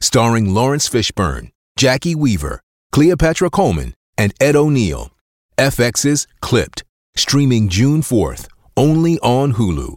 starring Laurence Fishburne, Jacki Weaver, Cleopatra Coleman, and Ed O'Neill. FX's Clipped, streaming June 4th, only on Hulu.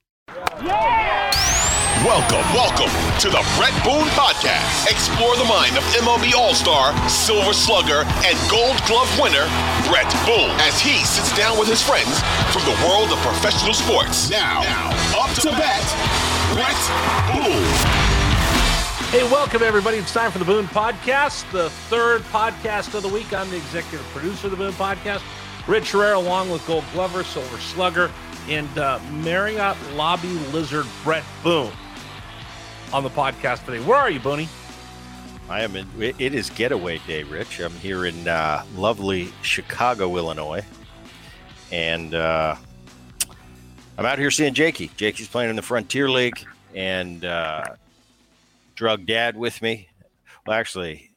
Welcome, welcome to the Bret Boone Podcast. Explore the mind of MLB All Star, Silver Slugger, and Gold Glove winner, Bret Boone, as he sits down with his friends from the world of professional sports. Now, now up to bat, Bret Boone. Hey, welcome everybody. It's time for the Boone Podcast, the third podcast of the week. I'm the executive producer of the Boone Podcast, Rich Herrera, along with Gold Glover, Silver Slugger, and uh, Marriott Lobby Lizard Bret Boone on the podcast today. Where are you, Booney? I am in. It is getaway day, Rich. I'm here in uh, lovely Chicago, Illinois, and uh, I'm out here seeing Jakey. Jakey's playing in the Frontier League, and uh, drug Dad with me. Well, actually,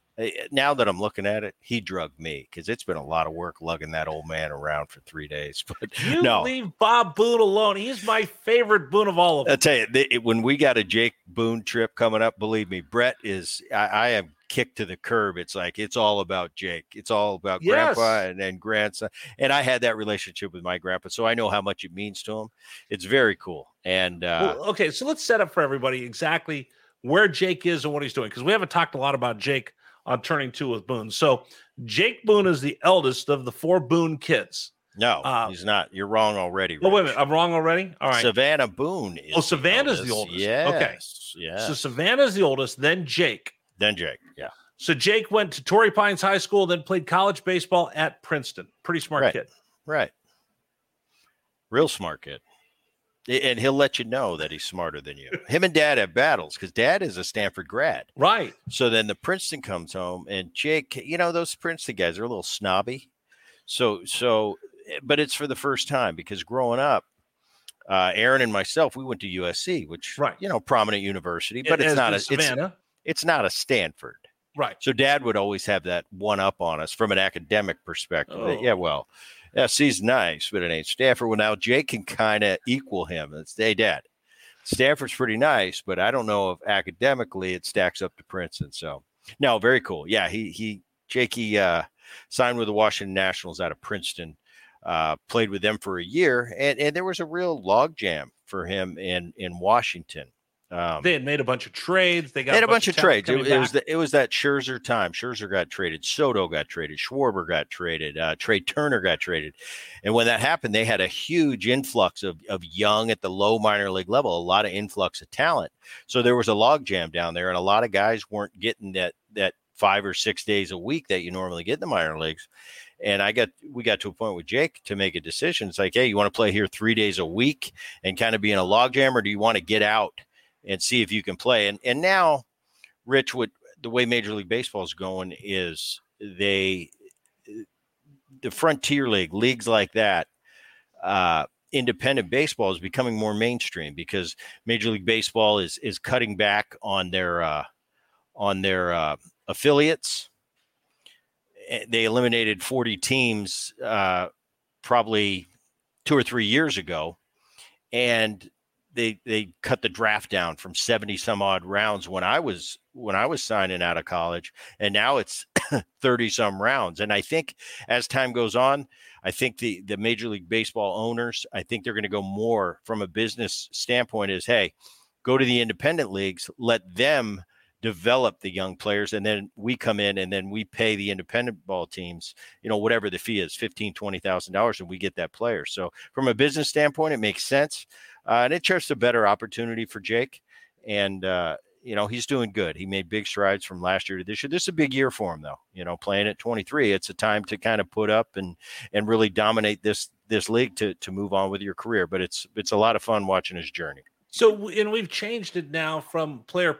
now that I'm looking at it, he drugged me because it's been a lot of work lugging that old man around for three days. But you no. leave Bob Boone alone. He's my favorite Boone of all of them. I'll tell you, it, when we got a Jake Boone trip coming up, believe me, Bret is. I, I am kicked to the curb. It's like it's all about Jake. It's all about yes. Grandpa and, and grandson. And I had that relationship with my grandpa, so I know how much it means to him. It's very cool. And uh, well, okay, so let's set up for everybody exactly where Jake is and what he's doing because we haven't talked a lot about Jake on turning two with Boone. So Jake Boone is the eldest of the four Boone kids. No, uh, he's not. You're wrong already. Rich. Oh, wait a minute. I'm wrong already. All right. Savannah Boone is. Oh, Savannah's the, oldest. Yes. Okay. Yeah. So Savannah's the oldest, then Jake. Then Jake. Yeah. So Jake went to Torrey Pines High School, then played college baseball at Princeton. Pretty smart right. kid. Right. Real smart kid and he'll let you know that he's smarter than you. Him and dad have battles because dad is a Stanford grad. Right. So then the Princeton comes home and Jake, you know, those Princeton guys are a little snobby. So, so, eh, but it's for the first time because growing up, uh, Aaron and myself, we went to USC, which, right. you know, prominent university, but it, it's not a, Savannah. It's, it's not a Stanford. Right. So dad would always have that one up on us from an academic perspective. Oh. Yeah, well, yeah, she's nice, but it ain't Stanford. Well, now Jake can kind of equal him. It's hey, Dad. Stanford's pretty nice, but I don't know if academically it stacks up to Princeton. So, no, very cool. Yeah, he he Jakey uh, signed with the Washington Nationals out of Princeton. Uh, played with them for a year, and and there was a real logjam for him in in Washington. Um, they had made a bunch of trades. They got they had a bunch, bunch of, trades. It, it, was the, it was that Scherzer time. Scherzer got traded. Soto got traded. Schwarber got traded. Uh, Trea Turner got traded. And when that happened, they had a huge influx of, of young at the low minor league level, a lot of influx of talent. So there was a logjam down there, and a lot of guys weren't getting that that five or six days a week that you normally get in the minor leagues. And I got we got to a point with Jake to make a decision. It's like, hey, you want to play here three days a week and kind of be in a logjam, or do you want to get out? And see if you can play. And and now, Rich, what the way Major League Baseball is going is they the Frontier League leagues like that. Uh, independent baseball is becoming more mainstream because Major League Baseball is is cutting back on their uh, on their uh, affiliates. Eh, they eliminated 40 teams uh, probably two or three years ago, and they they cut the draft down from 70 some odd rounds when I was when I was signing out of college and now it's 30 some rounds. And I think as time goes on I think the the major league baseball owners I think they're going to go more from a business standpoint is hey go to the independent leagues let them develop the young players and then we come in and then we pay the independent ball teams you know whatever the fee is 15 20 thousand dollars and we get that player. So from a business standpoint it makes sense and it's just a better opportunity for jake and uh, you know he's doing good. He made big strides from last year to this year. This is a big year for him though you know playing at 23 it's a time to kind of put up and and really dominate this this league to to move on with your career but it's it's a lot of fun watching his journey. So and we've changed it now from player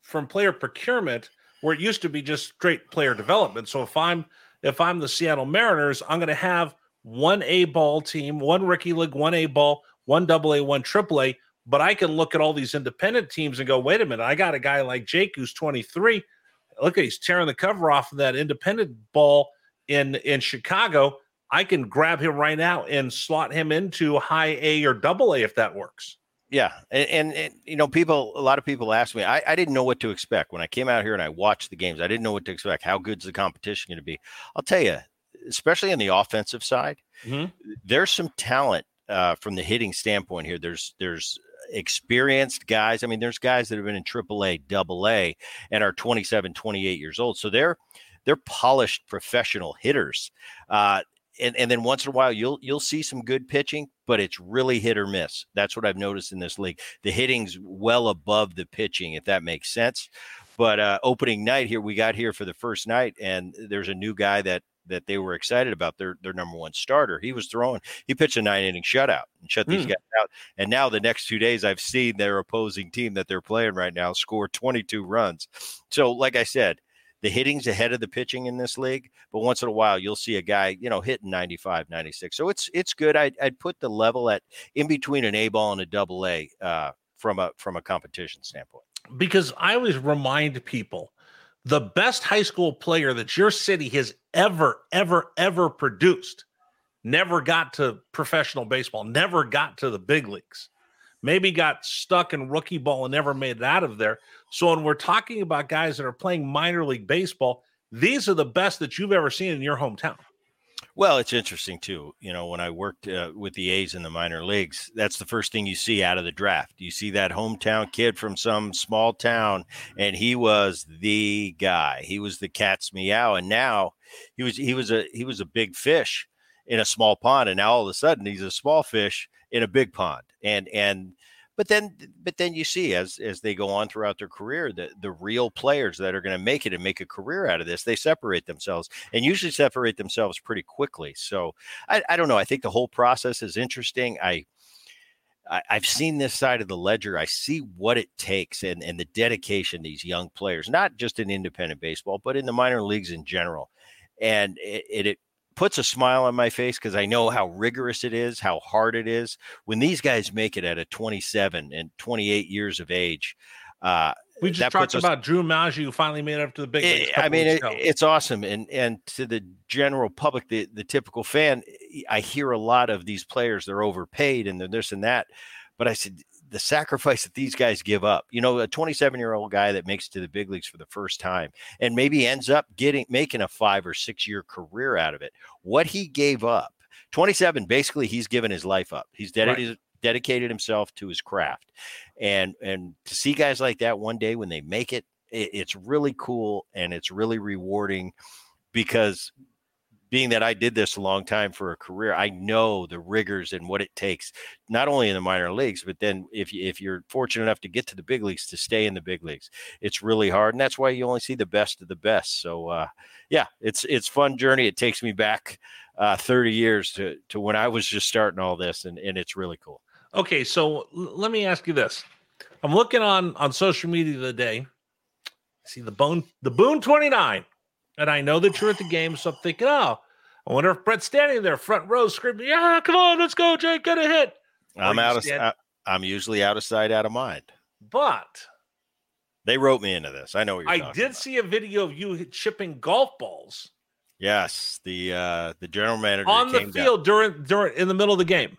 from player procurement where it used to be just straight player development. So if I'm if I'm the Seattle Mariners, I'm going to have one A ball team, one rookie league, one A ball, one double A, one triple A. But I can look at all these independent teams and go, wait a minute, I got a guy like Jake who's 23. Look, he's tearing the cover off of that independent ball in in Chicago. I can grab him right now and slot him into high A or double A if that works. Yeah, and, and, and, you know, people. A lot of people ask me. I, I didn't know what to expect when I came out here and I watched the games. I didn't know what to expect. How good's the competition going to be? I'll tell you, especially on the offensive side, mm-hmm. there's some talent uh, from the hitting standpoint here. There's there's experienced guys. I mean, there's guys that have been in AAA, Double A, and are 27, 28 years old. So they're they're polished professional hitters. Uh, and, and then once in a while you'll you'll see some good pitching, but it's really hit or miss. That's what I've noticed in this league. The hitting's well above the pitching, if that makes sense. But uh, opening night here, we got here for the first night, and there's a new guy that that they were excited about their their number one starter. He was throwing, he pitched a nine inning shutout and shut these mm. guys out. And now the next two days, I've seen their opposing team that they're playing right now score 22 runs. So, like I said, the hitting's ahead of the pitching in this league, but once in a while you'll see a guy, you know, hitting 95, 96. So it's it's good. I'd, I'd put the level at in between an A ball and a double A uh, from a from a competition standpoint. Because I always remind people the best high school player that your city has ever, ever, ever produced never got to professional baseball, never got to the big leagues maybe got stuck in rookie ball and never made it out of there. So when we're talking about guys that are playing minor league baseball, these are the best that you've ever seen in your hometown. Well, it's interesting too. You know, when I worked uh, with the A's in the minor leagues, that's the first thing you see out of the draft. You see that hometown kid from some small town, and he was the guy. He was the cat's meow, and now he was he was a he was a big fish in a small pond, and now all of a sudden he's a small fish in a big pond and and but then but then you see as as they go on throughout their career the the real players that are going to make it and make a career out of this they separate themselves and usually separate themselves pretty quickly so i, I don't know i think the whole process is interesting i I, have seen this side of the ledger. I see what it takes and, and the dedication these young players, not just in independent baseball, but in the minor leagues in general. And it, it, puts a smile on my face because I know how rigorous it is, how hard it is. When these guys make it at a 27 and 28 years of age, uh, we just talked us, about Drew Maggi, who finally made it up to the big. It, I mean, it, it's awesome, and and to the general public, the the typical fan, I hear a lot of these players they're overpaid and they're this and that, but I said the sacrifice that these guys give up. You know, a 27 year old guy that makes it to the big leagues for the first time and maybe ends up getting making a five or six year career out of it. What he gave up, 27, basically, he's given his life up. He's dedicated. Right. Dedicated himself to his craft, and and to see guys like that one day when they make it, it it's really cool and it's really rewarding because being that I did this a long time for a career, I know the rigors and what it takes, not only in the minor leagues, but then if you, if you're fortunate enough to get to the big leagues, to stay in the big leagues, it's really hard, and that's why you only see the best of the best. So, uh, yeah, it's it's fun journey. It takes me back uh, 30 years to to when I was just starting all this, and and it's really cool. Okay, so l- let me ask you this: I'm looking on on social media the day. See the bone the Boone 29 and I know that you're at the game, so I'm thinking, oh, I wonder if Bret's standing there, front row, screaming, "Yeah, come on, let's go, Jake, get a hit." I'm out of. Stand- I'm usually out of sight, out of mind. But they wrote me into this. I know. What. I did about. see a video of you chipping golf balls. Yes, the uh the general manager on the field down. during during in the middle of the game.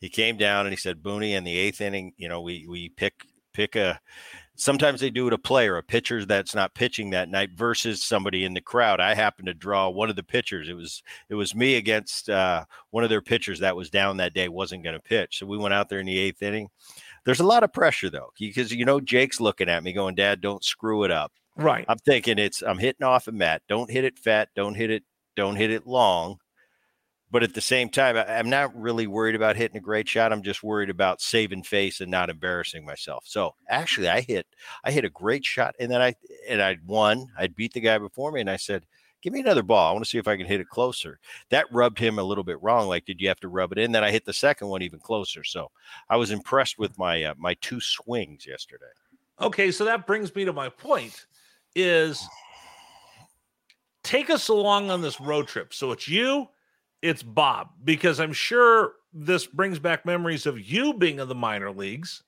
he came down and he said, Booney, in the eighth inning, you know, we we pick pick a sometimes they do it a player, a pitcher that's not pitching that night versus somebody in the crowd. I happened to draw one of the pitchers. It was it was me against uh, one of their pitchers that was down that day, wasn't going to pitch. So we went out there in the eighth inning. There's a lot of pressure though, because you know Jake's looking at me, going, "Dad, don't screw it up." Right. I'm thinking it's I'm hitting off a mat. Don't hit it fat. Don't hit it. Don't hit it long. But at the same time, I, I'm not really worried about hitting a great shot. I'm just worried about saving face and not embarrassing myself. So actually, I hit I hit a great shot, and then I and I won. I'd beat the guy before me, and I said, "Give me another ball. I want to see if I can hit it closer." That rubbed him a little bit wrong. Like, did you have to rub it in? Then I hit the second one even closer. So I was impressed with my uh, my two swings yesterday. Okay, so that brings me to my point: is take us along on this road trip. So it's you it's Bob because I'm sure this brings back memories of you being in the minor leagues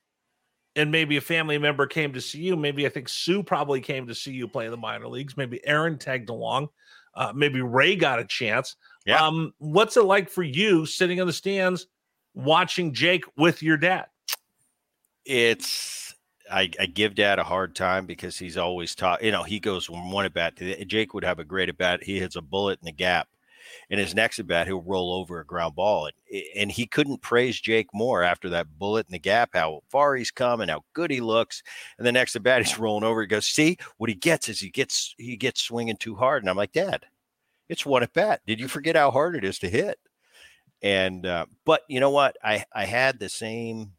and maybe a family member came to see you. Maybe I think Sue probably came to see you play in the minor leagues. Maybe Aaron tagged along. Uh, maybe Ray got a chance. Yeah. Um, what's it like for you sitting in the stands watching Jake with your dad? It's I, I give dad a hard time because he's always taught, you know, he goes from one at bat to the, Jake would have a great at bat. He hits a bullet in the gap in his next at bat, he'll roll over a ground ball. And, and he couldn't praise Jake more after that bullet in the gap, how far he's come and how good he looks. And the next at bat, he's rolling over. He goes, see, what he gets is he gets he gets swinging too hard. And I'm like, Dad, it's one at bat. Did you forget how hard it is to hit? And uh, but you know what? I I had the same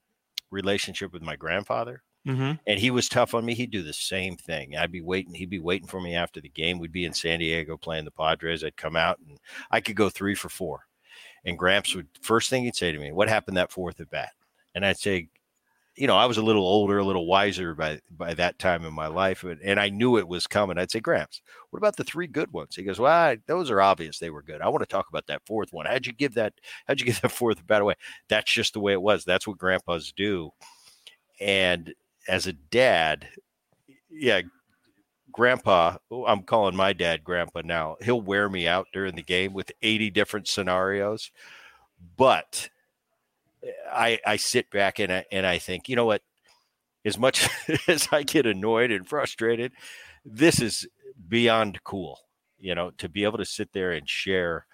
relationship with my grandfather Mm-hmm. and he was tough on me. He'd do the same thing. I'd be waiting. He'd be waiting for me after the game. We'd be in San Diego playing the Padres. I'd come out and I could go three for four. And Gramps would first thing he'd say to me, "What happened that fourth at bat?" And I'd say, you know, I was a little older, a little wiser by by that time in my life, and, I knew it was coming. I'd say, Gramps, what about the three good ones? He goes, Well, I, those are obvious; they were good. I want to talk about that fourth one. How'd you give that? How'd you give that fourth bat away? That's just the way it was. That's what grandpas do. And as a dad, yeah, grandpa, oh, I'm calling my dad grandpa now. He'll wear me out during the game with 80 different scenarios. But eh, I I sit back and I, and I think, you know what? As much as I get annoyed and frustrated, this is beyond cool. You know, to be able to sit there and share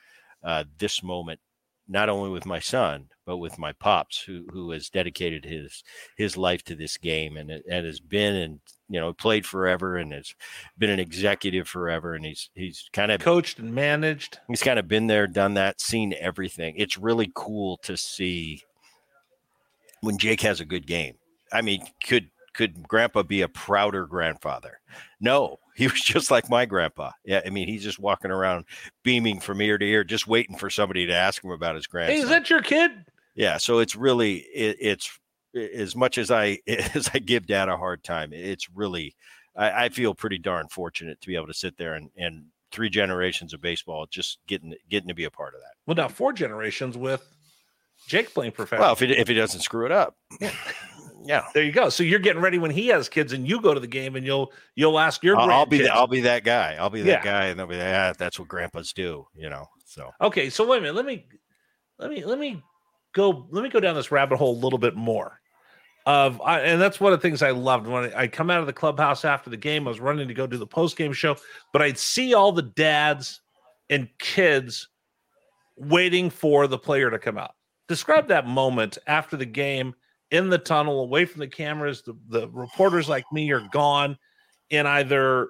uh, this moment not only with my son but with my pops who who has dedicated his his life to this game and and has been and you know played forever and has been an executive forever and he's he's kind of Coached and managed. he's kind of been there done that seen everything. It's really cool to see when Jake has a good game. I mean could could grandpa be a prouder grandfather? No he was just like my grandpa. Yeah I mean he's just walking around beaming from ear to ear just waiting for somebody to ask him about his grandson Hey, is that your kid? Yeah so it's really it, it's as much as i as i give dad a hard time it's really I, I feel pretty darn fortunate to be able to sit there and and three generations of baseball just getting getting to be a part of that Well, now four generations with Jake playing professional. well if he if he doesn't screw it up yeah there you go. So you're getting ready when he has kids, and you go to the game, and you'll you'll ask your. I'll, I'll be that I'll be that guy I'll be that Yeah. guy and they'll be like, ah, that's what grandpas do you know so Okay, so wait a minute. Let me let me let me go let me go down this rabbit hole a little bit more. Of I, and that's one of the things I loved when I, I come out of the clubhouse after the game. I was running to go do the post game show, but I'd see all the dads and kids waiting for the player to come out. Describe that moment after the game in the tunnel, away from the cameras. The, the reporters like me are gone, and either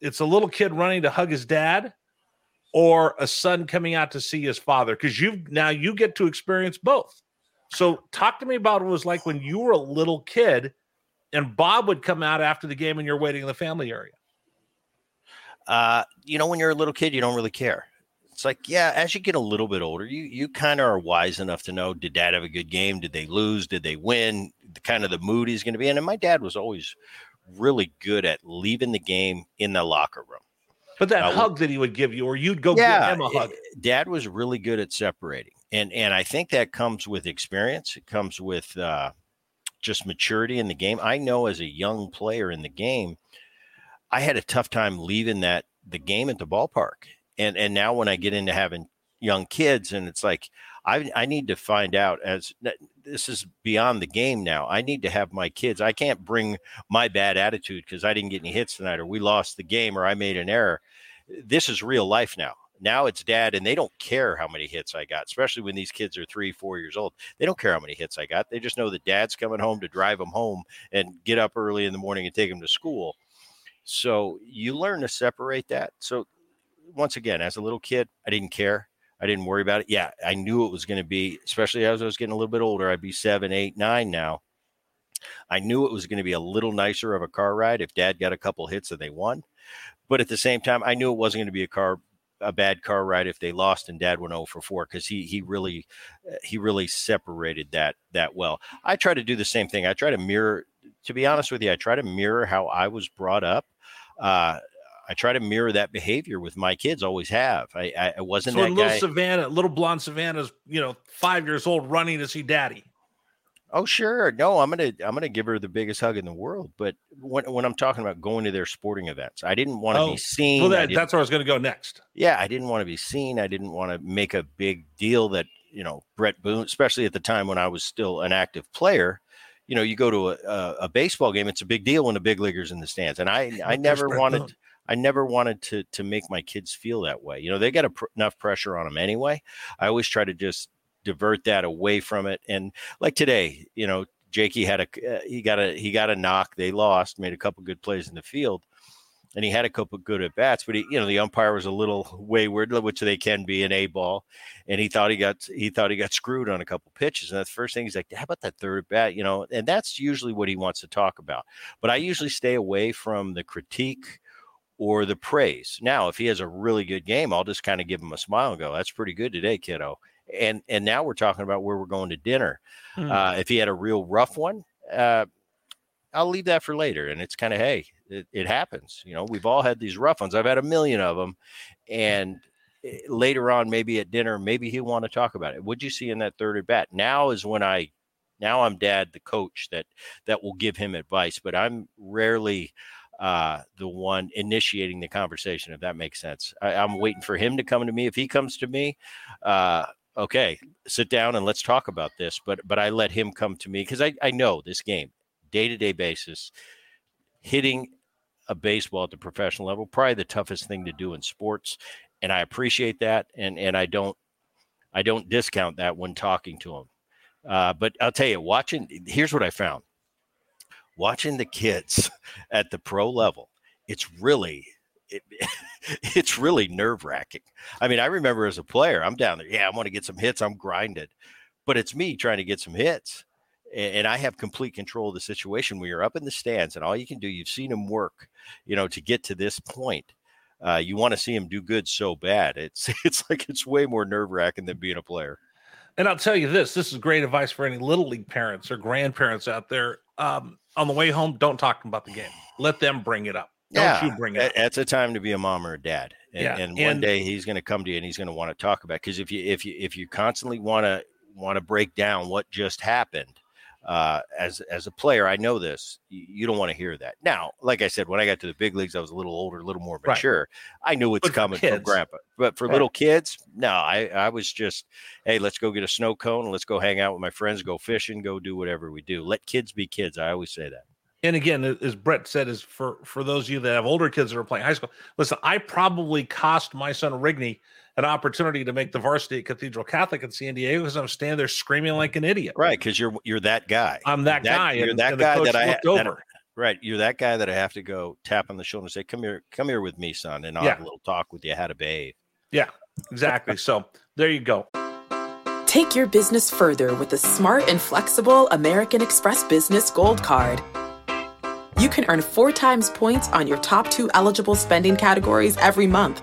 it's a little kid running to hug his dad, or a son coming out to see his father because you've now you get to experience both. So talk to me about what it was like when you were a little kid and Bob would come out after the game and you're waiting in the family area. uh, you know, when you're a little kid, you don't really care. It's like, yeah, as you get a little bit older, you you kind of are wise enough to know: did dad have a good game? Did they lose? Did they win? The kind of the mood he's going to be in. And my dad was always really good at leaving the game in the locker room. But that Uh, hug that he would give you, or you'd go yeah, give him a hug. dad was really good at separating, and and I think that comes with experience. It comes with uh, just maturity in the game. I know as a young player in the game, I had a tough time leaving that the game at the ballpark, and and now when I get into having young kids, and it's like I I need to find out as this is beyond the game now. I need to have my kids. I can't bring my bad attitude because I didn't get any hits tonight, or we lost the game, or I made an error. This is real life now. Now it's dad, and they don't care how many hits I got, especially when these kids are three, four years old. They don't care how many hits I got. They just know that dad's coming home to drive them home and get up early in the morning and take them to school. So you learn to separate that. So once again, as a little kid, I didn't care. I didn't worry about it. Yeah, I knew it was going to be, especially as I was getting a little bit older. I'd be seven, eight, nine now. I knew it was going to be a little nicer of a car ride if dad got a couple hits and they won. But at the same time, I knew it wasn't going to be a car a bad car ride if they lost and dad went 0 for 4 because he he really he really separated that that well. I try to do the same thing. I try to mirror to be honest with you, I try to mirror how I was brought up. Uh, I try to mirror that behavior with my kids. Always have. I, I, I wasn't so that little guy. Savannah, little blonde Savannah's, you know, five years old, running to see daddy. Oh sure, no, I'm gonna I'm gonna give her the biggest hug in the world. But when when I'm talking about going to their sporting events, I didn't want to Oh, be seen. Well, that, that's where I was going to go next. yeah, I didn't want to be seen. I didn't want to make a big deal that you know Bret Boone, especially at the time when I was still an active player. You know, you go to a, a, a baseball game; it's a big deal when the big leaguers in the stands. And I, I never wanted. I never wanted to to make my kids feel that way. You know, they got pr- enough pressure on them anyway. I always try to just divert that away from it. And like today, you know, Jakey had a uh, he got a he got a knock. They lost, made a couple good plays in the field, and he had a couple good at bats. But he, you know, the umpire was a little wayward, which they can be in a ball, and he thought he got he thought he got screwed on a couple pitches. And the first thing he's like, "How about that third bat?" You know, and that's usually what he wants to talk about. But I usually stay away from the critique or the praise. Now, if he has a really good game, I'll just kind of give him a smile and go, "That's pretty good today, kiddo." And and now we're talking about where we're going to dinner. Hmm. Uh, if he had a real rough one, uh, I'll leave that for later. And it's kind of hey, it, it happens. You know, we've all had these rough ones. I've had a million of them, and eh, later on, maybe at dinner, maybe he'll want to talk about it. What'd you see in that third at bat? Now is when I, now I'm dad, the coach that that will give him advice, but I'm rarely uh the one initiating the conversation if that makes sense. I, i'm waiting for him to come to me. If he comes to me uh okay sit down and let's talk about this but but i let him come to me because i i know this game day-to-day basis hitting a baseball at the professional level probably the toughest thing to do in sports and i appreciate that and and i don't i don't discount that when talking to him. Uh, but i'll tell you watching here's what i found watching the kids at the pro level it's really it, it's really nerve wracking. I mean, I remember as a player, I'm down there. Yeah, I want to get some hits. I'm grinded, but it's me trying to get some hits, and, I have complete control of the situation. When you're up in the stands, and all you can do, you've seen him work, you know, to get to this point. Uh, you want to see him do good so bad. It's it's like it's way more nerve wracking than being a player. And I'll tell you this: this is great advice for any little league parents or grandparents out there. Um, on the way home, don't talk about the game. Let them bring it up. Don't you bring it up. That's a time to be a mom or a dad. And, Yeah, and one and- day he's going to come to you and he's going to want to talk about because if you if you if you constantly want to want to break down what just happened uh, as as a player, I know this. You, don't want to hear that. Now, like I said, when I got to the big leagues, I was a little older, a little more Right. mature. I knew what's coming from grandpa. But for Right. little kids, no, I I was just, hey, let's go get a snow cone and let's go hang out with my friends, go fishing, go do whatever we do. Let kids be kids. I always say that. And again, as Bret said, is for for those of you that have older kids that are playing high school. Listen, I probably cost my son Rigney an opportunity to make the varsity at Cathedral Catholic in San Diego because I'm standing there screaming like an idiot. Right, because you're you're that guy. I'm that, guy. You're and, that and guy that I looked that- over. Right. You're that guy that I have to go tap on the shoulder and say, Come here, come here with me, son, and I'll Yeah. have a little talk with you how to behave. Yeah, exactly. so there you go. Take your business further with the smart and flexible American Express Business Gold Card. You can earn four times points on your top two eligible spending categories every month,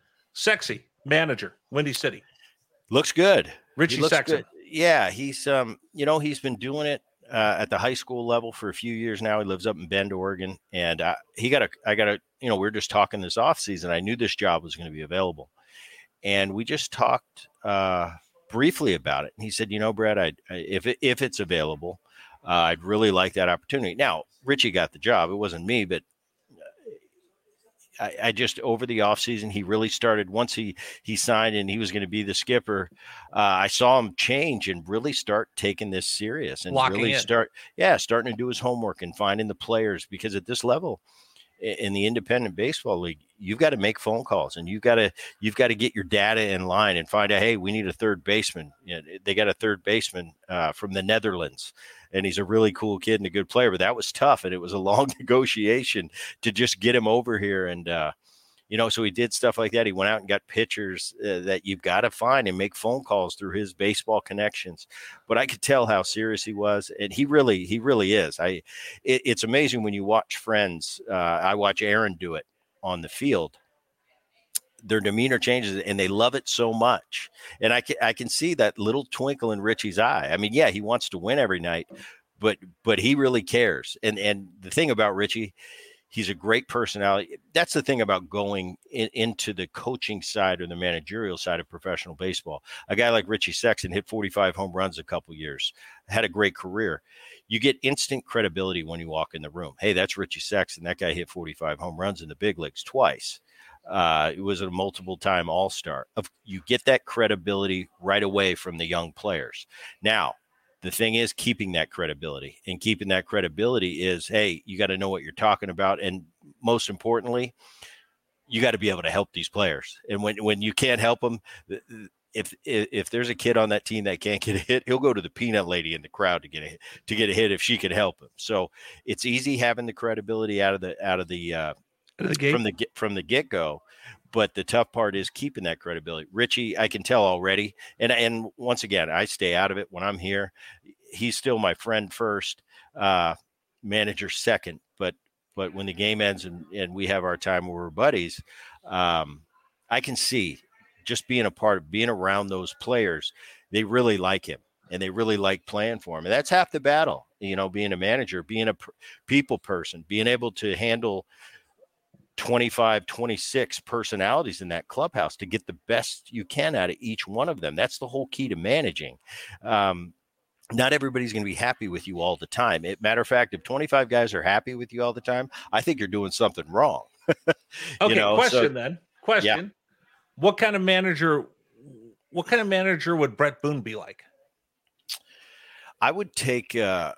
sexy manager, Windy City. Looks good. Richie He looks good. Yeah, he's um, you know, he's been doing it uh, at the high school level for a few years now. He lives up in Bend, Oregon, and uh, he got a. I got a. You know, we are just talking this off season. I knew this job was going to be available, and we just talked uh, briefly about it. And he said, "You know, Brad, I, if it, if it's available, uh, I'd really like that opportunity." Now, Richie got the job. It wasn't me, but I, I just over the offseason he really started once he he signed and he was going to be the skipper uh, i saw him change and really start taking this serious and Locking really in. start yeah starting to do his homework and finding the players because at this level in the independent baseball league you've got to make phone calls and you've got to you've got to get your data in line and find out hey we need a third baseman you know, they got a third baseman uh, from the netherlands and he's a really cool kid and a good player but that was tough and it was a long negotiation to just get him over here and uh, you know so he did stuff like that. He went out and got pitchers uh, that you've got to find and make phone calls through his baseball connections but i could tell how serious he was and he really he really is. I it, it's amazing when you watch friends uh, i watch aaron do it on the field their demeanor changes and they love it so much and i can i can see that little twinkle in richie's eye. I mean yeah he wants to win every night but but he really cares and and the thing about richie he's a great personality. That's the thing about going in, into the coaching side or the managerial side of professional baseball. A guy like richie Sexson hit 45 home runs a couple years had a great career. You get instant credibility when you walk in the room. Hey that's richie Sexson. That guy hit 45 home runs in the big leagues twice uh, it was a multiple time all star. Of you get that credibility right away from the young players. Now, the thing is keeping that credibility and keeping that credibility is hey, you got to know what you're talking about, and most importantly, you got to be able to help these players. And when when you can't help them, if if if there's a kid on that team that can't get a hit, he'll go to the peanut lady in the crowd to get a hit, to get a hit if she can help him. So it's easy having the credibility out of the out of the uh, the gate. from the get from the get go. But the tough part is keeping that credibility. Richie, I can tell already, and and once again, I stay out of it when I'm here. He's still my friend first, uh, manager second. But but when the game ends and, and we have our time where we're buddies, um, I can see just being a part of being around those players, they really like him and they really like playing for him. And that's half the battle, you know, being a manager, being a people person, being able to handle 25, 26 personalities in that clubhouse to get the best you can out of each one of them. That's the whole key to managing. Um, not everybody's going to be happy with you all the time. It, matter of fact, if 25 guys are happy with you all the time, I think you're doing something wrong. Okay, know, question so- then. Question. What kind of manager what kind of manager would Bret Boone be like? I would take. Uh,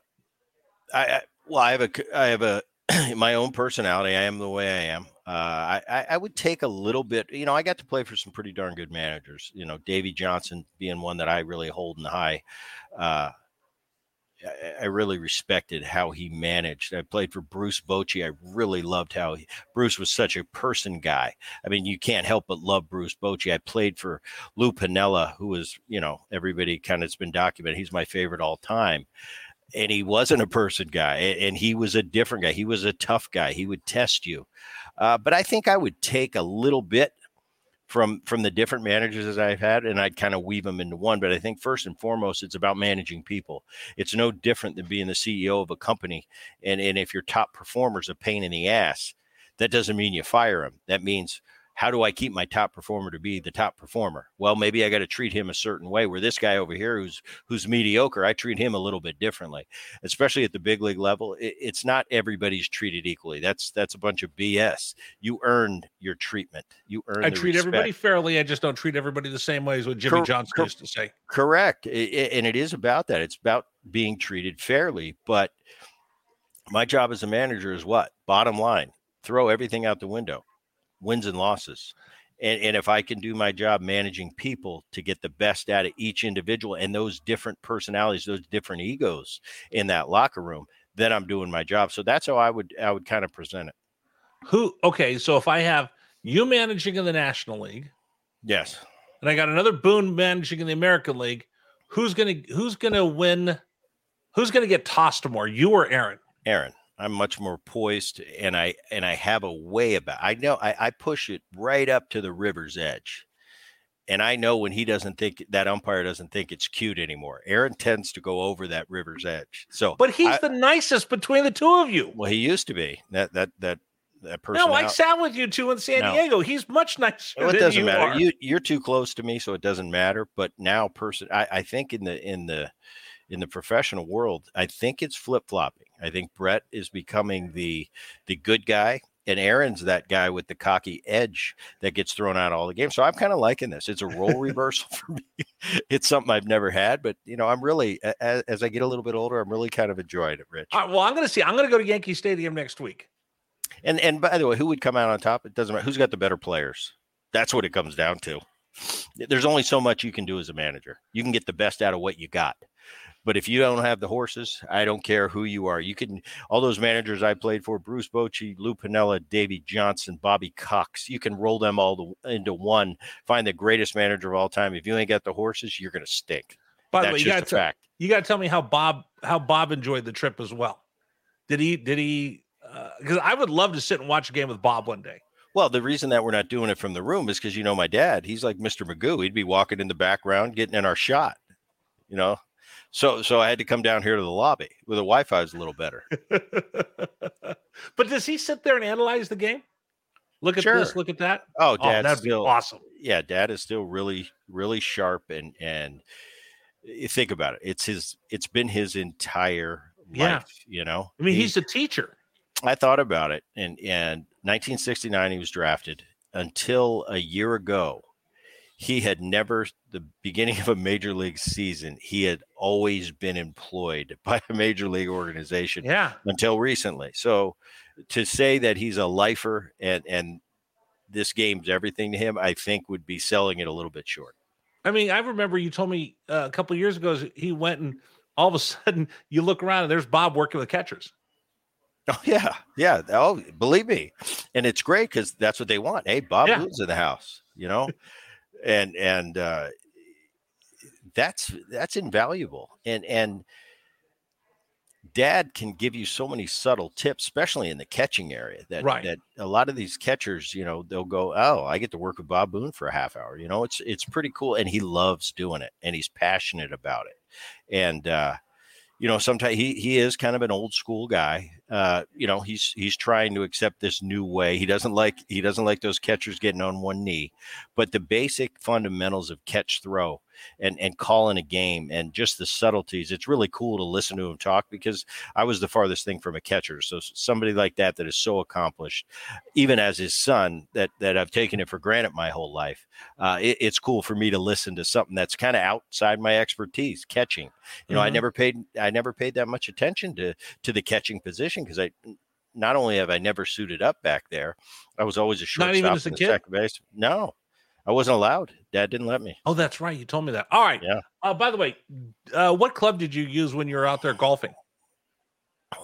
I, I well, I have a I have a my own personality. I am the way I am. Uh, I, I would take a little bit. You know, I got to play for some pretty darn good managers. You know, Davey Johnson being one that I really hold in high. Uh, I, really respected how he managed. I played for Bruce Bochy. I really loved how he, Bruce was such a person guy. I mean, you can't help but love Bruce Bochy. I played for Lou Piniella, who was, you know, everybody kind of has been documented. He's my favorite all time. And he wasn't a person guy, and he was a different guy. He was a tough guy. He would test you. Uh, but I think I would take a little bit from from the different managers that I've had, and I'd kind of weave them into one. But I think first and foremost, it's about managing people. It's no different than being the CEO of a company. And and if your top performer's a pain in the ass, that doesn't mean you fire them. That means how do I keep my top performer to be the top performer? Well, maybe I got to treat him a certain way. Where this guy over here, who's who's mediocre, I treat him a little bit differently. Especially at the big league level, it, it's not everybody's treated equally. That's that's a bunch of BS. You earned your treatment. You earned. I treat respect. everybody fairly. I just don't treat everybody the same way as what Jimmy Cor- Johnson cor- used to say. Correct. I- I- and it is about that. It's about being treated fairly. But my job as a manager is what? Bottom line, throw everything out the window, wins and losses. And, and if I can do my job managing people to get the best out of each individual and those different personalities, those different egos in that locker room, then I'm doing my job. So that's how I would I would kind of present it. Who? Okay, so if I have you managing in the National League, Yes. and I got another Boone managing in the American League, who's gonna who's gonna win? Who's gonna get tossed more, you or Aaron? Aaron. I'm much more poised and I and I have a way about I know I, I push it right up to the river's edge. And I know when he doesn't think that umpire doesn't think it's cute anymore. Aaron tends to go over that river's edge. So But he's I- the nicest between the two of you. well, he used to be that that that that person. No, I sat with you two in San No. Diego. He's much nicer Well, it than doesn't you matter. are. You you're too close to me, so it doesn't matter. But now, person, I, I think in the in the in the professional world, I think it's flip flopping. I think Bret is becoming the the good guy, and Aaron's that guy with the cocky edge that gets thrown out all the games. So I'm kind of liking this. It's a role reversal for me. It's something I've never had, but you know, I'm really as, as I get a little bit older, I'm really kind of enjoying it, Rich. Right, well, I'm going to see. I'm going to go to Yankee Stadium next week. And and by the way, who would come out on top? It doesn't matter. Who's got the better players? That's what it comes down to. There's only so much you can do as a manager. You can get the best out of what you got. But if you don't have the horses, I don't care who you are. You can all those managers I played for: Bruce Bochy, Lou Piniella, Davey Johnson, Bobby Cox. You can roll them all to, into one. Find the greatest manager of all time. If you ain't got the horses, you're going to stink. By the way, you got to fact. you got to tell me how Bob how Bob enjoyed the trip as well. Did he? Did he? Uh, because I would love to sit and watch a game with Bob one day. Well, the reason that we're not doing it from the room is because you know my dad. He's like Mr. Magoo. He'd be walking in the background, getting in our shot. You know, so so I had to come down here to the lobby where the Wi-Fi is a little better. but does he sit there and analyze the game? Look at Sure. this. Look at that. Oh, Oh, dad's be still awesome. yeah, dad is still really really sharp and and eh, think about it. It's his. It's been his entire Yeah. life. You know. I mean, He- he's a teacher. I thought about it, and and 1969 he was drafted. Until a year ago, he had never the beginning of a major league season. He had always been employed by a major league organization Yeah. until recently. So to say that he's a lifer and and this game's everything to him, I think would be selling it a little bit short. I mean, I remember you told me uh, a couple of years ago he went and all of a sudden you look around and there's Bob working with catchers. Oh yeah, yeah. Oh, believe me, and it's great because that's what they want. Hey, Bob Yeah. In the house, you know, and and uh, that's that's invaluable. And and Dad can give you so many subtle tips, especially in the catching area. That Right. that a lot of these catchers, you know, they'll go, oh, I get to work with Bob Boone for a half hour. You know, it's it's pretty cool, and he loves doing it, and he's passionate about it, and. uh you know sometimes he he is kind of an old school guy uh you know he's he's trying to accept this new way. He doesn't like he doesn't like those catchers getting on one knee but the basic fundamentals of catch throw and and calling a game and just the subtleties it's really cool to listen to him talk because i was the farthest thing from a catcher so somebody like that that is so accomplished even as his son that that i've taken it for granted my whole life uh it, it's cool for me to listen to something that's kind of outside my expertise catching you know i Mhm. never paid i never paid that much attention to to the catching position because i not only have i never suited up back there i was always a shortstop Not even as a and kid? second base no i wasn't allowed dad didn't let me Oh, that's right. You told me that. All right. Yeah. Uh, by the way, uh, what club did you use when you were out there golfing? uh,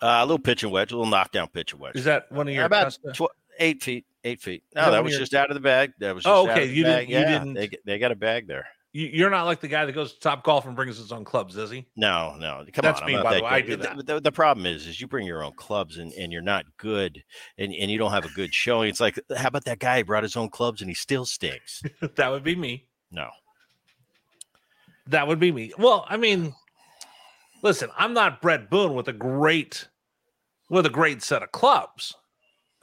a little pitching wedge a little knockdown pitching wedge Is that one of your about tw- eight feet eight feet no that was your- just out of the bag that was just Oh, out okay, of the you didn't- bag. you yeah, didn't- they, they got a bag there you're not like the guy that goes to Top Golf and brings his own clubs, is he? No, no. Come That's on. Me, by the way. I good. do The- that. The, the problem is, is you bring your own clubs and, and you're not good and, and you don't have a good showing. It's like, how about that guy who brought his own clubs and he still stinks? that would be me. No. That would be me. Well, I mean, listen, I'm not Bret Boone with a great with a great set of clubs.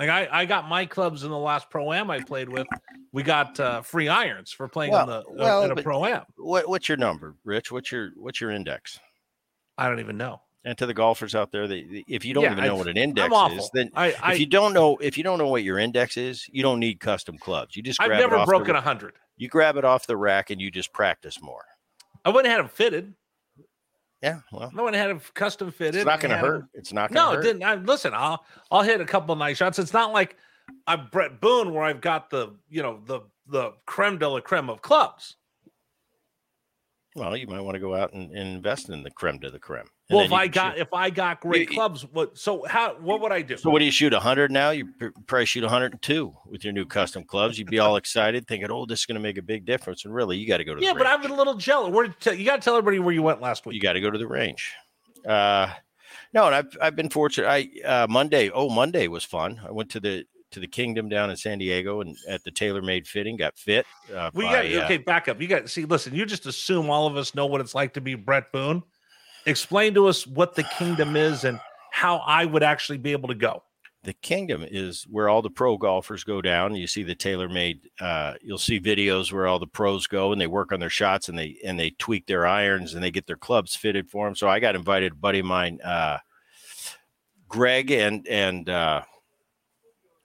Like I, I got my clubs in the last pro am I played with. We got uh, free irons for playing on the Well- well, in a pro am. What what's your number, Rich? What's your what's your index? I don't even know. And to the golfers out there, they, if you don't Yeah, even know I- what an index is, then I, I if you don't know if you don't know what your index is, you don't need custom clubs. You just I've never broken a hundred. you grab it off the rack and you just practice more. I wouldn't have had them fitted. Yeah, well, I wouldn't have had them custom fitted. it's not going to hurt. It's not going to hurt No, to it didn't. I, listen, I'll I'll hit a couple of nice shots. It's not like I'm Bret Boone, where I've got the you know the the creme de la creme of clubs. Well, you might want to go out and, and invest in the creme de the creme. Well, if I got shoot. if I got great you, clubs, what so how what would I do? So what do you shoot? hundred now? You probably shoot 102 with your new custom clubs. You'd be all excited, thinking, "Oh, this is going to make a big difference." And really, you got to go to yeah. but I'm a little jealous. Where you got to tell everybody where you went last week. You got to go to the range. Uh, no, and I've I've been fortunate. I uh, Monday. Oh, Monday was fun. I went to the to the Kingdom down in San Diego and at the TaylorMade fitting, got fit. Uh, we by, got okay. Uh, back up. You got see. Listen, you just assume all of us know what it's like to be Bret Boone. Explain to us what the Kingdom is and how I would actually be able to go. The Kingdom is where all the pro golfers go down. You see the TaylorMade. Uh, you'll see videos where all the pros go and they work on their shots and they and they tweak their irons and they get their clubs fitted for them. So I got invited, buddy of mine, uh, Greg and and uh,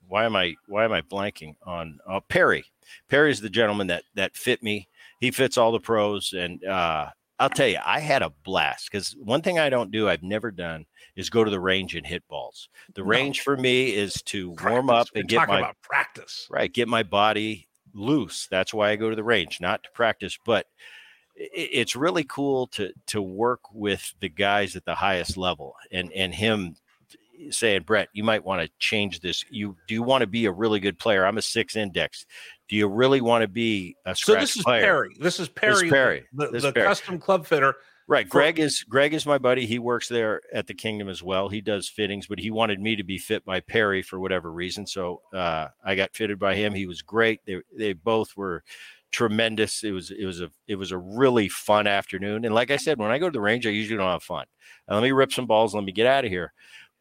why am I why am I blanking on uh, Perry? Perry is the gentleman that that fit me. He fits all the pros, and uh, I'll tell you, I had a blast because one thing I don't do, I've never done, is go to the range and hit balls. The no. range for me is to practice. warm up and We're get my practice. Right, get my body loose. That's why I go to the range, not to practice, but it's really cool to to work with the guys at the highest level and and him saying, Bret, you might want to change this. You do you want to be a really good player? I'm a six index. Do you really want to be a scratch so this is player? Perry. This is Perry. This is Perry. The, this the Perry. custom club fitter. Right. Greg is Greg is my buddy. He works there at the Kingdom as well. He does fittings, but he wanted me to be fit by Perry for whatever reason. So uh, I got fitted by him. He was great. They they both were tremendous. It was it was a it was a really fun afternoon. And like I said, when I go to the range, I usually don't have fun. Now, let me rip some balls. Let me get out of here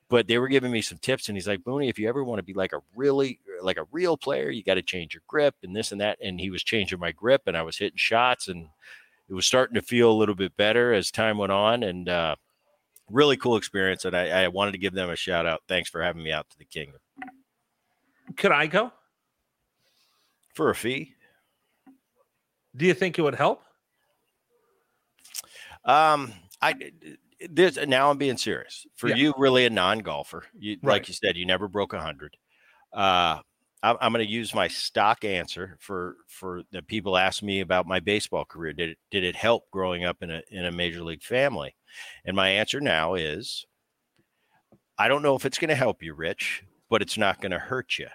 but they were giving me some tips and he's like Boonie if you ever want to be like a really like a real player you got to change your grip and this and that and he was changing my grip and i was hitting shots and it was starting to feel a little bit better as time went on and uh, really cool experience and I, I wanted to give them a shout out. Thanks for having me out to the kingdom. Could i go? For a fee? Do you think it would help? Um I this now I'm being serious. For yeah. you, really a non-golfer, you, right. like you said, you never broke a hundred. Uh, I'm, I'm going to use my stock answer for for the people ask me about my baseball career. Did it did it help growing up in a in a major league family? And my answer now is, I don't know if it's going to help you, Rich, but it's not going to hurt you.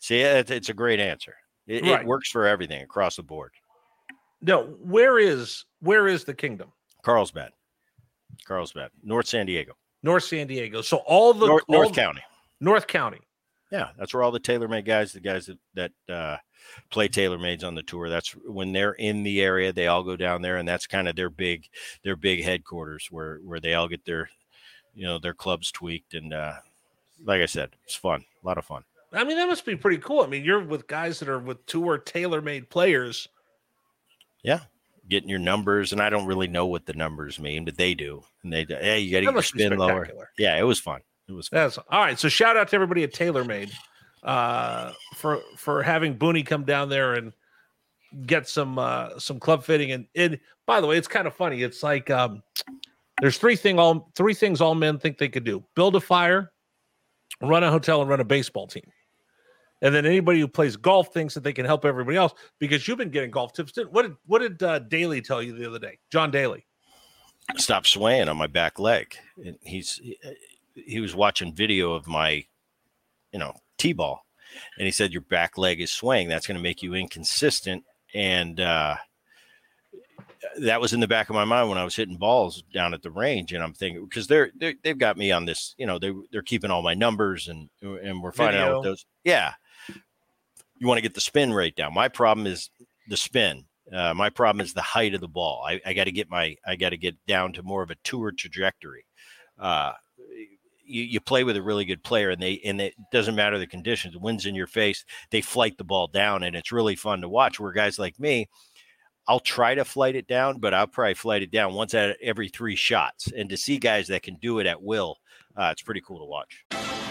See, it's a great answer. It, right. it works for everything across the board. No, where is where is the kingdom? Carlsbad. Carlsbad, North San Diego. North San Diego. So all the North, all North County. North County. Yeah, that's where all the TaylorMade guys, the guys that that uh, play TaylorMades on the tour. That's when they're in the area, they all go down there, and that's kind of their big their big headquarters where where they all get their you know their clubs tweaked and uh, like I said, it's fun, a lot of fun. I mean, that must be pretty cool. I mean, you're with guys that are with tour TaylorMade players. Yeah, getting your numbers, and I don't really know what the numbers mean, but they do. And they, hey, you got to get your spin lower. Yeah, it was fun. It was. Fun. That's all right. So shout out to everybody at TaylorMade uh, for for having Booney come down there and get some uh, some club fitting. And it, by the way, it's kind of funny. It's like um, there's three thing all three things all men think they could do: build a fire, run a hotel, and run a baseball team. And then anybody who plays golf thinks that they can help everybody else because you've been getting golf tips. What did what did uh, Daly tell you the other day? John Daly. Stop swaying on my back leg. And he's he was watching video of my, you know, t-ball, and he said your back leg is swaying. That's going to make you inconsistent. And uh, that was in the back of my mind when I was hitting balls down at the range, and I'm thinking because they're, they have got me on this, you know, they they're keeping all my numbers and and we're finding Video. out what those, yeah you want to get the spin rate down. My problem is the spin. Uh, my problem is the height of the ball. I, I got to get my I got to get down to more of a tour trajectory. Uh, you, you play with a really good player, and they and it doesn't matter the conditions. The wind's in your face, they flight the ball down, and it's really fun to watch. Where guys like me, I'll try to flight it down, but I'll probably flight it down once at every three shots. And to see guys that can do it at will, uh, it's pretty cool to watch.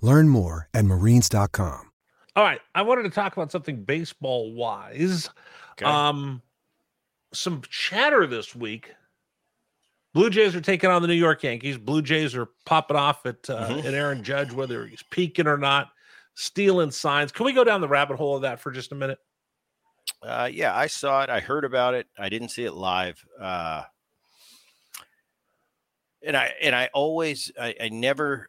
Learn more at marines.com. All right, I wanted to talk about something baseball wise. Okay. Um, some chatter this week. Blue Jays are taking on the New York Yankees. Blue Jays are popping off at uh, Mhm. at Aaron Judge, whether he's peeking or not, stealing signs. Can we go down the rabbit hole of that for just a minute? Uh, yeah, I saw it. I heard about it. I didn't see it live. Uh, and I and I always I, I never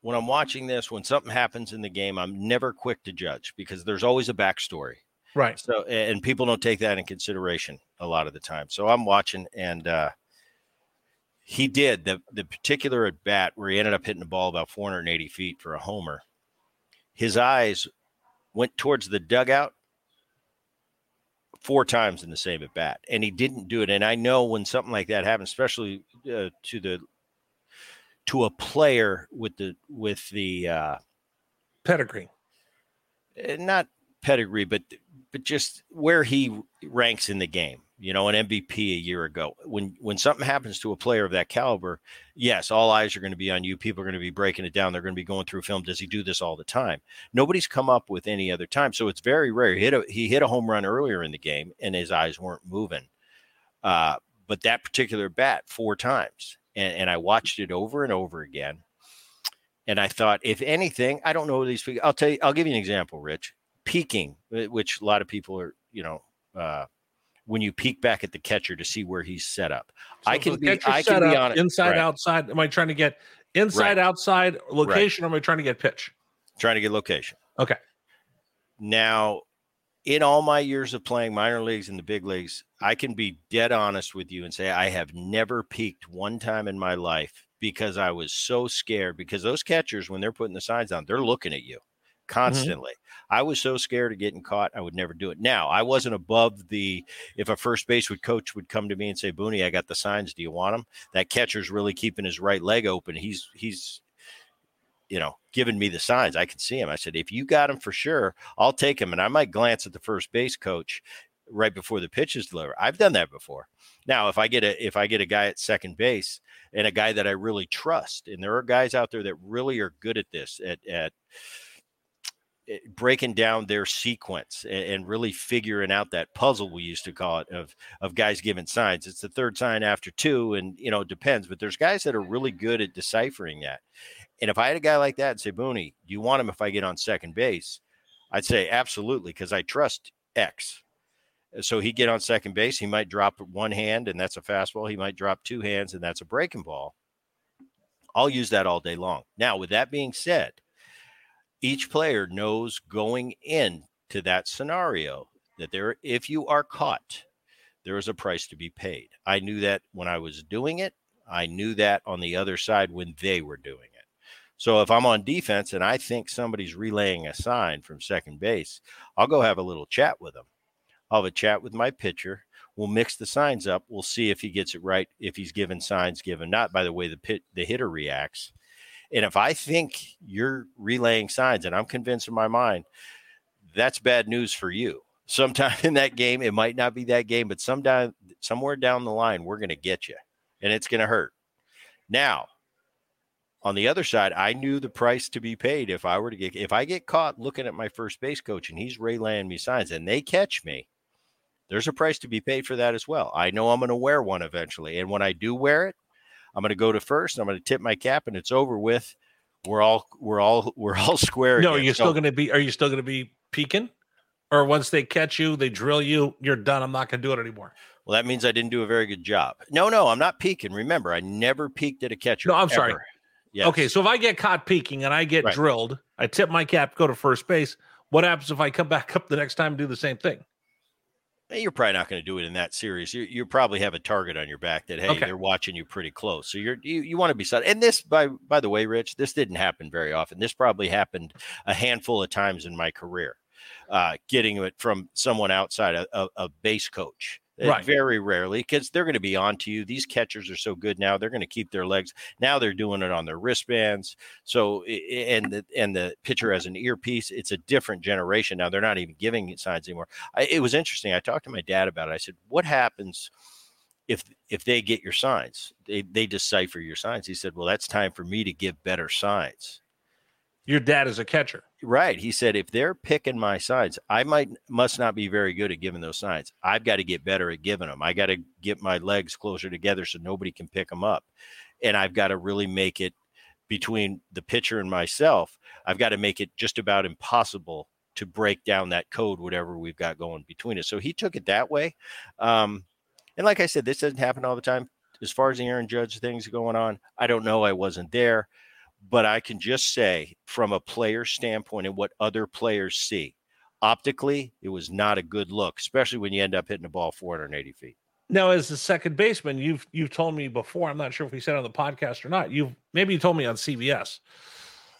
when I'm watching this when something happens in the game I'm never quick to judge because there's always a backstory. Right. So and people don't take that in consideration a lot of the time. So I'm watching and uh, he did the the particular at bat where he ended up hitting the ball about 480 feet for a homer. His eyes went towards the dugout four times in the same at bat, and he didn't do it. And I know when something like that happens, especially uh, to the to a player with the with the uh, Pedigree. eh, not pedigree, but but just where he ranks in the game. You know, an MVP a year ago. When when something happens to a player of that caliber, yes, all eyes are going to be on you. People are going to be breaking it down. They're going to be going through film. Does he do this all the time? Nobody's come up with any other time, so it's very rare. He hit a he hit a home run earlier in the game, and his eyes weren't moving. Uh, but that particular bat four times, and, and I watched it over and over again. And I thought, if anything, I don't know these people. I'll tell you. I'll give you an example, Rich. Peeking, which a lot of people are, you know, uh, when you peek back at the catcher to see where he's set up. So I can be. I can be on it. inside, right, outside. Am I trying to get inside, Right. outside location? Or am I trying to get pitch? Trying to get location. Okay. Now, in all my years of playing minor leagues and the big leagues, I can be dead honest with you and say I have never peeked one time in my life because I was so scared. Because those catchers, when they're putting the signs on, they're looking at you mm-hmm. constantly. I was so scared of getting caught, I would never do it. Now, I wasn't above the if a first base would coach would come to me and say, Boonie, I got the signs. Do you want them? That catcher's really keeping his right leg open. He's he's you know, giving me the signs. I can see him. I said, if you got him for sure, I'll take him. And I might glance at the first base coach right before the pitch is delivered. I've done that before. Now, if I get a if I get a guy at second base and a guy that I really trust, and there are guys out there that really are good at this, at at eh, breaking down their sequence and, and really figuring out that puzzle we used to call it of of guys giving signs. It's the third sign after two, and you know it depends. But there's guys that are really good at deciphering that. And if I had a guy like that and say, Boonie, do you want him if I get on second base? I'd say absolutely because I trust X. Uh, so he get on second base, he might drop one hand and that's a fastball. He might drop two hands and that's a breaking ball. I'll use that all day long. Now, with that being said, each player knows going into that scenario that there, if you are caught, there is a price to be paid. I knew that when I was doing it. I knew that on the other side when they were doing it. So if I'm on defense and I think somebody's relaying a sign from second base, I'll go have a little chat with them. I'll have a chat with my pitcher. We'll mix the signs up. We'll see if he gets it right, if he's given signs given not by the way the pit the hitter reacts. And if I think you're relaying signs and I'm convinced in my mind, that's bad news for you. Sometime in that game, it might not be that game, but sometime somewhere down the line, we're going to get you and it's going to hurt. Now, on the other side, I knew the price to be paid if I were to get if I get caught looking at my first base coach and he's relaying me signs and they catch me, there's a price to be paid for that as well. I know I'm going to wear one eventually, and when I do wear it, I'm going to go to first. I'm going to tip my cap, and it's over with. We're all we're all we're all square. No, again. you So- still going to be? Are you still going to be peeking? Or once they catch you, they drill you, you're done. I'm not going to do it anymore. Well, that means I didn't do a very good job. No, no, I'm not peeking. Remember, I never peeked at a catcher. No, I'm sorry. Yes. Okay, so if I get caught peeking and I get Right. drilled, I tip my cap, go to first base. What happens if I come back up the next time and do the same thing? You're probably not going to do it in that series. You you probably have a target on your back that hey, Okay. they're watching you pretty close. So you're you, you want to be set. And this by by the way, Rich, this didn't happen very often. This probably happened a handful of times in my career. Uh, getting it from someone outside a, a, a base coach. Uh, Right. Very rarely because they're going to be on to you. These catchers are so good now. They're going to keep their legs. Now they're doing it on their wristbands. So and the and the pitcher has an earpiece. It's a different generation now. They're not even giving signs anymore. I, it was interesting. I talked to my dad about it. I said, "What happens if if they get your signs? They they decipher your signs." He said, "Well, that's time for me to give better signs." Your dad is a catcher. Right. He said, if they're picking my signs, I might must not be very good at giving those signs. I've got to get better at giving them. I got to get my legs closer together so nobody can pick them up, and I've got to really make it between the pitcher and myself. I've got to make it just about impossible to break down that code, whatever we've got going between us. So he took it that way. Um, and like I said, this doesn't happen all the time. As far as the Aaron Judge things going on, I don't know. I wasn't there but I can just say from a player standpoint and what other players see, optically, it was not a good look, especially when you end up hitting the ball 480 feet. Now, as the second baseman, you've you've told me before. I'm not sure if we said on the podcast or not. You've maybe you told me on CBS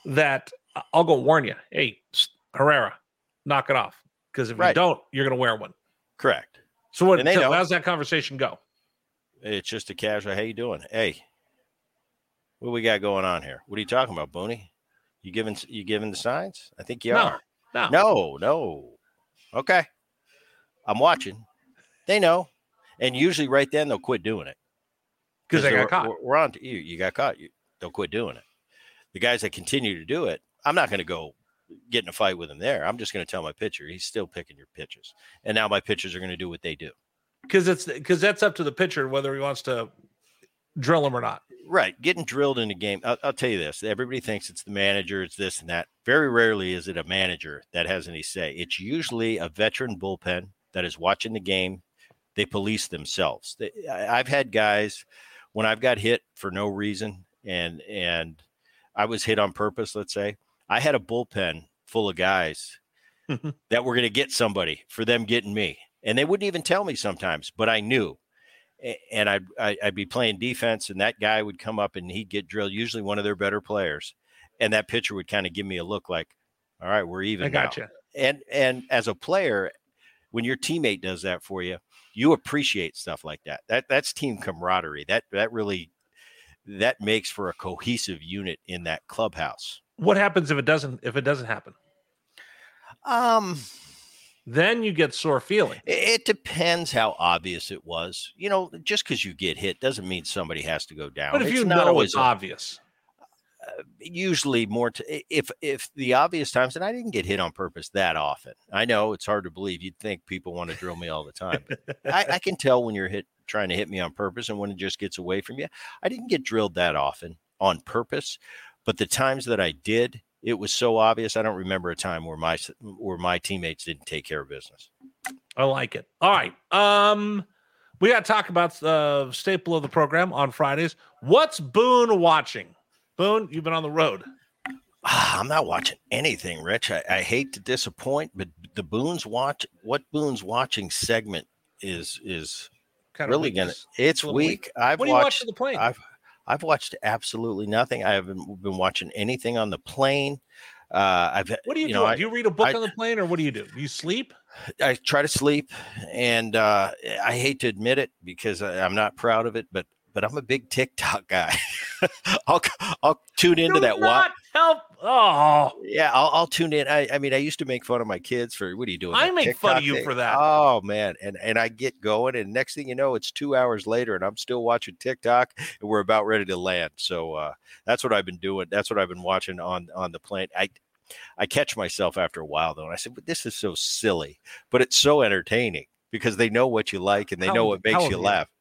that I'll go warn you. Hey, Herrera, knock it off because if you don't, you're going to wear one. Correct. So what? So how's that conversation go? It's just a casual, how you doing? Hey, what we got going on here? What are you talking about, Boonie? You giving you giving the signs? I think you No, are. no. No, no. Okay. I'm watching. They know. And usually right then they'll quit doing it. because they got caught. We're, we're on to you. You got caught. You, they'll quit doing it. The guys that continue to do it, I'm not going to go get in a fight with him there. I'm just going to tell my pitcher he's still picking your pitches, and now my pitchers are going to do what they do. Because it's because that's up to the pitcher whether he wants to drill him or not. Right, getting drilled in a game. I'll, I'll tell you this: everybody thinks it's the manager, it's this and that. Very rarely is it a manager that has any say. It's usually a veteran bullpen that is watching the game. They police themselves. They, I- I've had guys when I've got hit for no reason, and and I was hit on purpose. Let's say I had a bullpen full of guys that were going to get somebody for them getting me, and they wouldn't even tell me sometimes, but I knew and I'd, I- I'd be playing defense, and that guy would come up and he'd get drilled, usually one of their better players, and that pitcher would kind of give me a look like, "All right, we're even." I got now." you. And and as a player, when your teammate does that for you, you appreciate stuff like that. That that's team camaraderie. That that really that makes for a cohesive unit in that clubhouse. What happens if it doesn't if it doesn't happen? Um, Then you get sore feeling. It depends how obvious it was. You know, just because you get hit doesn't mean somebody has to go down. But if It's you not know always it's obvious, usually more to if if the obvious times and i didn't get hit on purpose that often i know it's hard to believe you'd think people want to drill me all the time but I, I can tell when you're hit trying to hit me on purpose and when it just gets away from you i didn't get drilled that often on purpose but the times that i did it was so obvious i don't remember a time where my where my teammates didn't take care of business I like it. All right. Um, we got to talk about the staple of the program on Fridays. What's Boone watching? Boone, you've been on the road. Ah, I'm not watching anything, Rich. I, I hate to disappoint, but the Boone's watch what Boone's watching segment is is Kind of really gonna it's weak. weak. I've What watch watched on the plane? I've I've watched absolutely nothing. I haven't been watching anything on the plane. Uh, I've What do you, you do? know, I- do you read a book I- on the plane, or what do you do? Do you sleep? I try to sleep, and uh, I hate to admit it because I, I'm not proud of it, but but I'm a big TikTok guy. I'll I'll tune into Do that. Not help. Oh, Yeah, I'll, I'll tune in. I, I mean, I used to make fun of my kids for what are you doing? I make fun of you thing?" for that. Oh man, and and I get going, and next thing you know, it's two hours later, and I'm still watching TikTok, and we're about ready to land. So uh, that's what I've been doing. That's what I've been watching on on the plane. I I catch myself after a while though, and I said, "But this is so silly," but it's so entertaining because they know what you like and they How know what makes you laugh. you?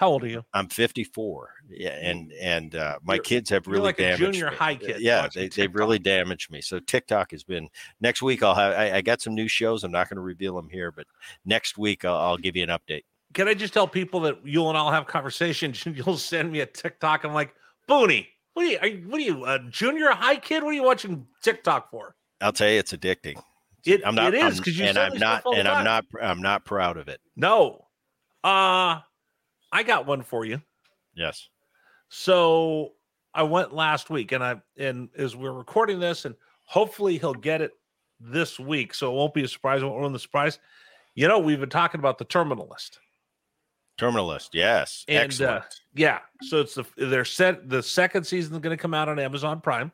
How old are you? I'm 54, yeah, and and uh, my You're- kids have really like a damaged junior me. high kid Yeah, they they've really damaged me. So TikTok has been. Next week I'll have. I, I got some new shows. I'm not going to reveal them here, but next week I'll, I'll give you an update. Can I just tell people that you and I'll have conversations you'll send me a TikTok? I'm like, Boonie, what are you, are you what are you, a junior high kid? What are you watching TikTok for? I'll tell you, it's addicting. It, I'm not. it is because you and I'm not. stuff all the And I'm not. I'm not proud of it. No. Uh I got one for you. Yes. So I went last week and I and as we're recording this and hopefully he'll get it this week. So it won't be a surprise, won't ruin the surprise. You know, we've been talking about the Terminal List. Terminalist. Yes. And uh, Excellent. yeah, so it's the they're set the second season is going to come out on Amazon Prime,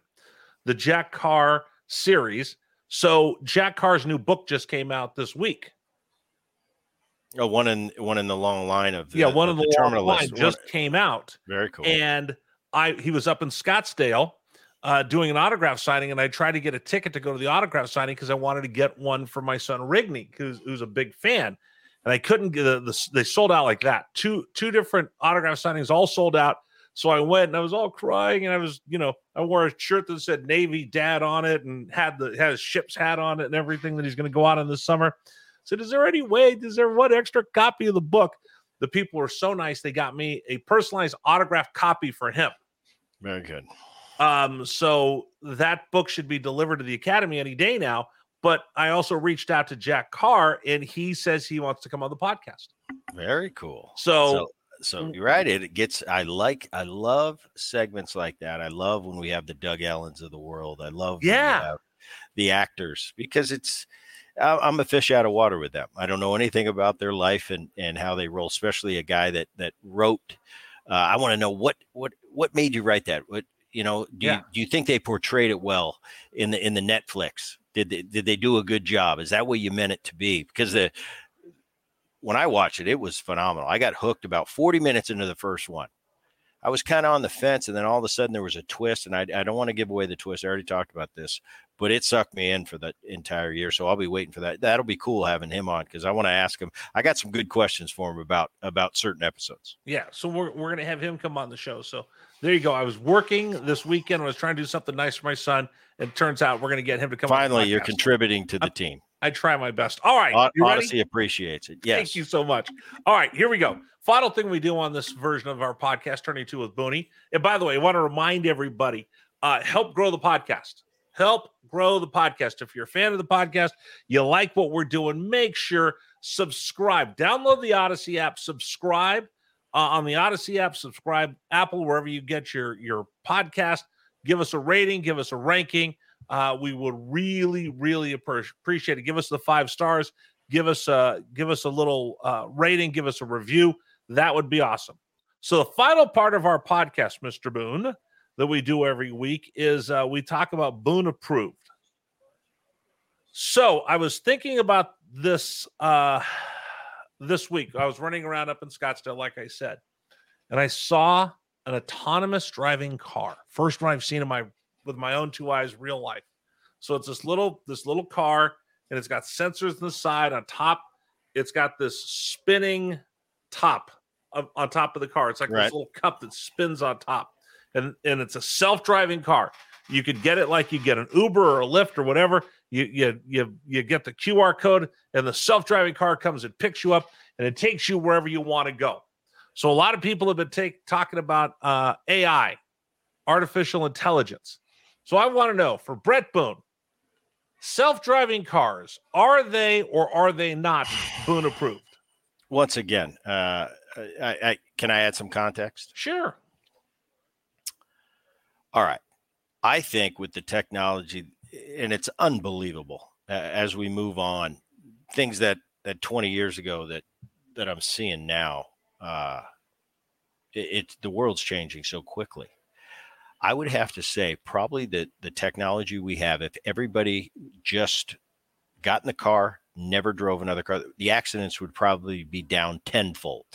the Jack Carr series. So Jack Carr's new book just came out this week. Oh, one in one in the long line of the, yeah, one of the, long Terminal List. line One- just came out. very cool. and I he was up in Scottsdale uh, doing an autograph signing, and I tried to get a ticket to go to the autograph signing because I wanted to get one for my son Rigney, who's, who's a big fan, and I couldn't get the, the they sold out like that. Two two different autograph signings all sold out. So I went and I was all crying, and I was you know I wore a shirt that said Navy Dad on it, and had the had his ship's hat on it and everything that he's going to go out in this summer. Said, is there any way? Is there one extra copy of the book? The people were so nice; they got me a personalized autographed copy for him. very good. Um, so that book should be delivered to the Academy any day now. But I also reached out to Jack Carr, and he says he wants to come on the podcast. Very cool. So, so, so you're right. It gets. I like. I love segments like that. I love when we have the Doug Allens of the world. I love. Yeah. have the actors because it's. I'm a fish out of water with them. I don't know anything about their life and and how they roll. Especially a guy that that wrote. Uh, I want to know what what what made you write that. What you know? Do Yeah. you do you think they portrayed it well in the in the Netflix? Did they, did they do a good job? Is that what you meant it to be? Because the when I watched it, it was phenomenal. I got hooked about 40 minutes into the first one. I was kind of on the fence, and then all of a sudden there was a twist, and I, I don't want to give away the twist. I already talked about this, but it sucked me in for the entire year. So I'll be waiting for that. That'll be cool having him on because I want to ask him. I got some good questions for him about about certain episodes. yeah, so we're, we're going to have him come on the show. So there you go. I was working this weekend. I was trying to do something nice for my son. And it turns out we're going to get him to come on Finally, you're contributing to the team. I try my best. All right. Hon- you ready? Appreciates it. Yes. Thank you so much. All right, here we go. Final thing we do on this version of our podcast, Turning Two with Boonie. And by the way, I want to remind everybody, uh, help grow the podcast. Help grow the podcast. If you're a fan of the podcast, you like what we're doing, make sure subscribe. Download the Audacy app, subscribe uh, on the Audacy app, subscribe Apple wherever you get your your podcast. Give us a rating, give us a ranking. Uh, we would really, really appreciate it. Give us the five stars give us a give us a little uh, rating, give us a review. That would be awesome. So the final part of our podcast, Mr. Boone, that we do every week is uh, we talk about Boone approved. So I was thinking about this uh, this week. I was running around up in Scottsdale, like I said, and I saw an autonomous driving car. First one I've seen in my with my own two eyes, real life. So it's this little this little car and it's got sensors on the side on top it's got this spinning top of, on top of the car it's like Right. this little cup that spins on top and and it's a self-driving car. You could get it like you get an uber or a lyft or whatever. You you you, you get the qr code and the self-driving car comes and picks you up and it takes you wherever you want to go. So a lot of people have been take, talking about uh, ai artificial intelligence. So i want to know for Bret boone self-driving cars are they or are they not boone approved? Once again, uh, I, I can I add some context? sure All right. I think with the technology, and it's unbelievable uh, as we move on, things that that 20 years ago that that I'm seeing now, uh, it, it's the world's changing so quickly. I would have to say probably that the technology we have, if everybody just got in the car, never drove another car, the accidents would probably be down tenfold.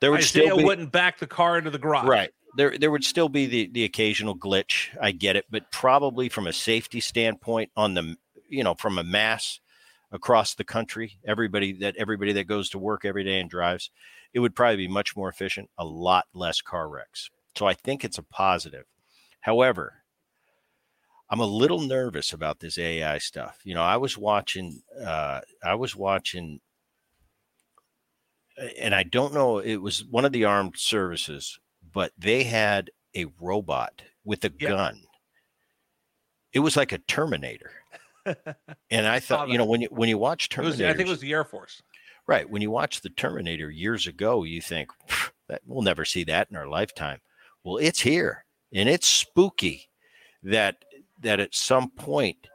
There would Isaiah still be wouldn't back the car into the garage Right. There there would still be the the occasional glitch. I get it, but probably from a safety standpoint on the you know, from a mass across the country, everybody that everybody that goes to work every day and drives, it would probably be much more efficient, a lot less car wrecks. So I think it's a positive. However, I'm a little nervous about this AI stuff. You know, I was watching uh I was watching and I don't know, it was one of the armed services, but they had a robot with a Yeah. gun. It was like a Terminator. and I thought, you know, when you when you watch Terminator, I think it was the Air Force. right when you watch the Terminator years ago, you think that we'll never see that in our lifetime. Well, it's here, and it's spooky that that at some point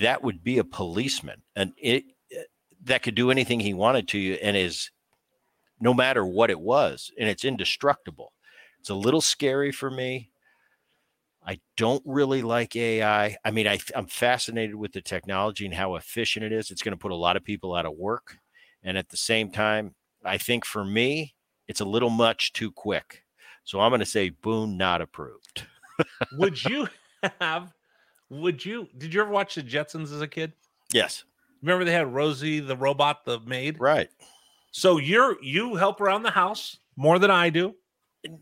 that would be a policeman, and it eh, that could do anything he wanted to you, and is no matter what it was, and it's indestructible. It's a little scary for me. I don't really like AI. I mean, I, I'm fascinated with the technology and how efficient it is. It's going to put a lot of people out of work. And at the same time, I think for me, it's a little much too quick. So I'm going to say Boone not approved. Would you have? Would you? Did you ever watch the Jetsons as a kid? Yes. Remember they had Rosie the robot, the maid. Right. So you're you help around the house more than I do.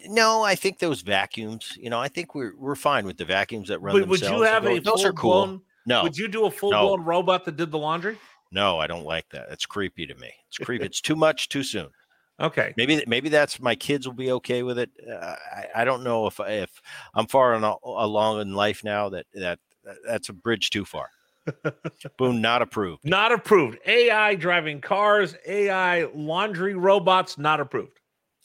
No, I think those vacuums, you know, I think we're we're fine with the vacuums that run Would, would you have a Those- full are cool. blown? No. Would you do a full blown robot that did the laundry? No, I don't like that. It's creepy to me. It's creepy. it's too much too soon. Okay. Maybe maybe that's my kids will be okay with it. Uh, I, I don't know if if I'm far en- along in life now that that that's a bridge too far. Boom, not approved. Not approved. AI driving cars, AI laundry robots, not approved.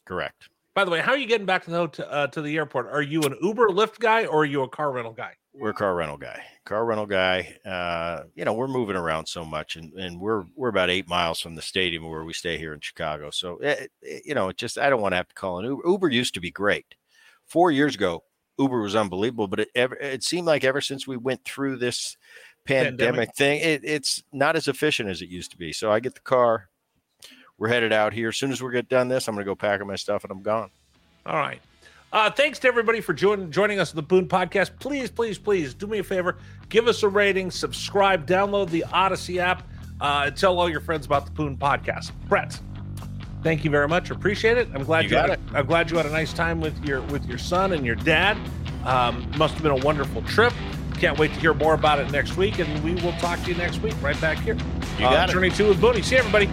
Correct. By the way, how are you getting back to the hot- uh, to the airport? Are you an Uber Lyft guy or are you a car rental guy? We're a car rental guy. Car rental guy. Uh, you know, we're moving around so much, and, and we're we're about eight miles from the stadium where we stay here in Chicago. So it, it- you know, it just I don't want to have to call an Uber. Uber used to be great. Four years ago, Uber was unbelievable, but it ever it seemed like ever since we went through this pandemic, Pandemic. thing, it, it's not as efficient as it used to be. So I get the car. We're headed out here. As soon as we get done this, I'm going to go pack up my stuff and I'm gone. All right. Uh, thanks to everybody for join, joining us on the Boone Podcast. Please, please, please do me a favor. Give us a rating, subscribe, download the Audacy app, uh, and tell all your friends about the Boone Podcast. Bret, thank you very much. Appreciate it. I'm glad You you, had, I'm glad you had a nice time with your with your son and your dad. Um, must have been a wonderful trip. Can't wait to hear more about it next week, and we will talk to you next week right back here. You Uh, got it. Turning two with Boonie. See you, everybody.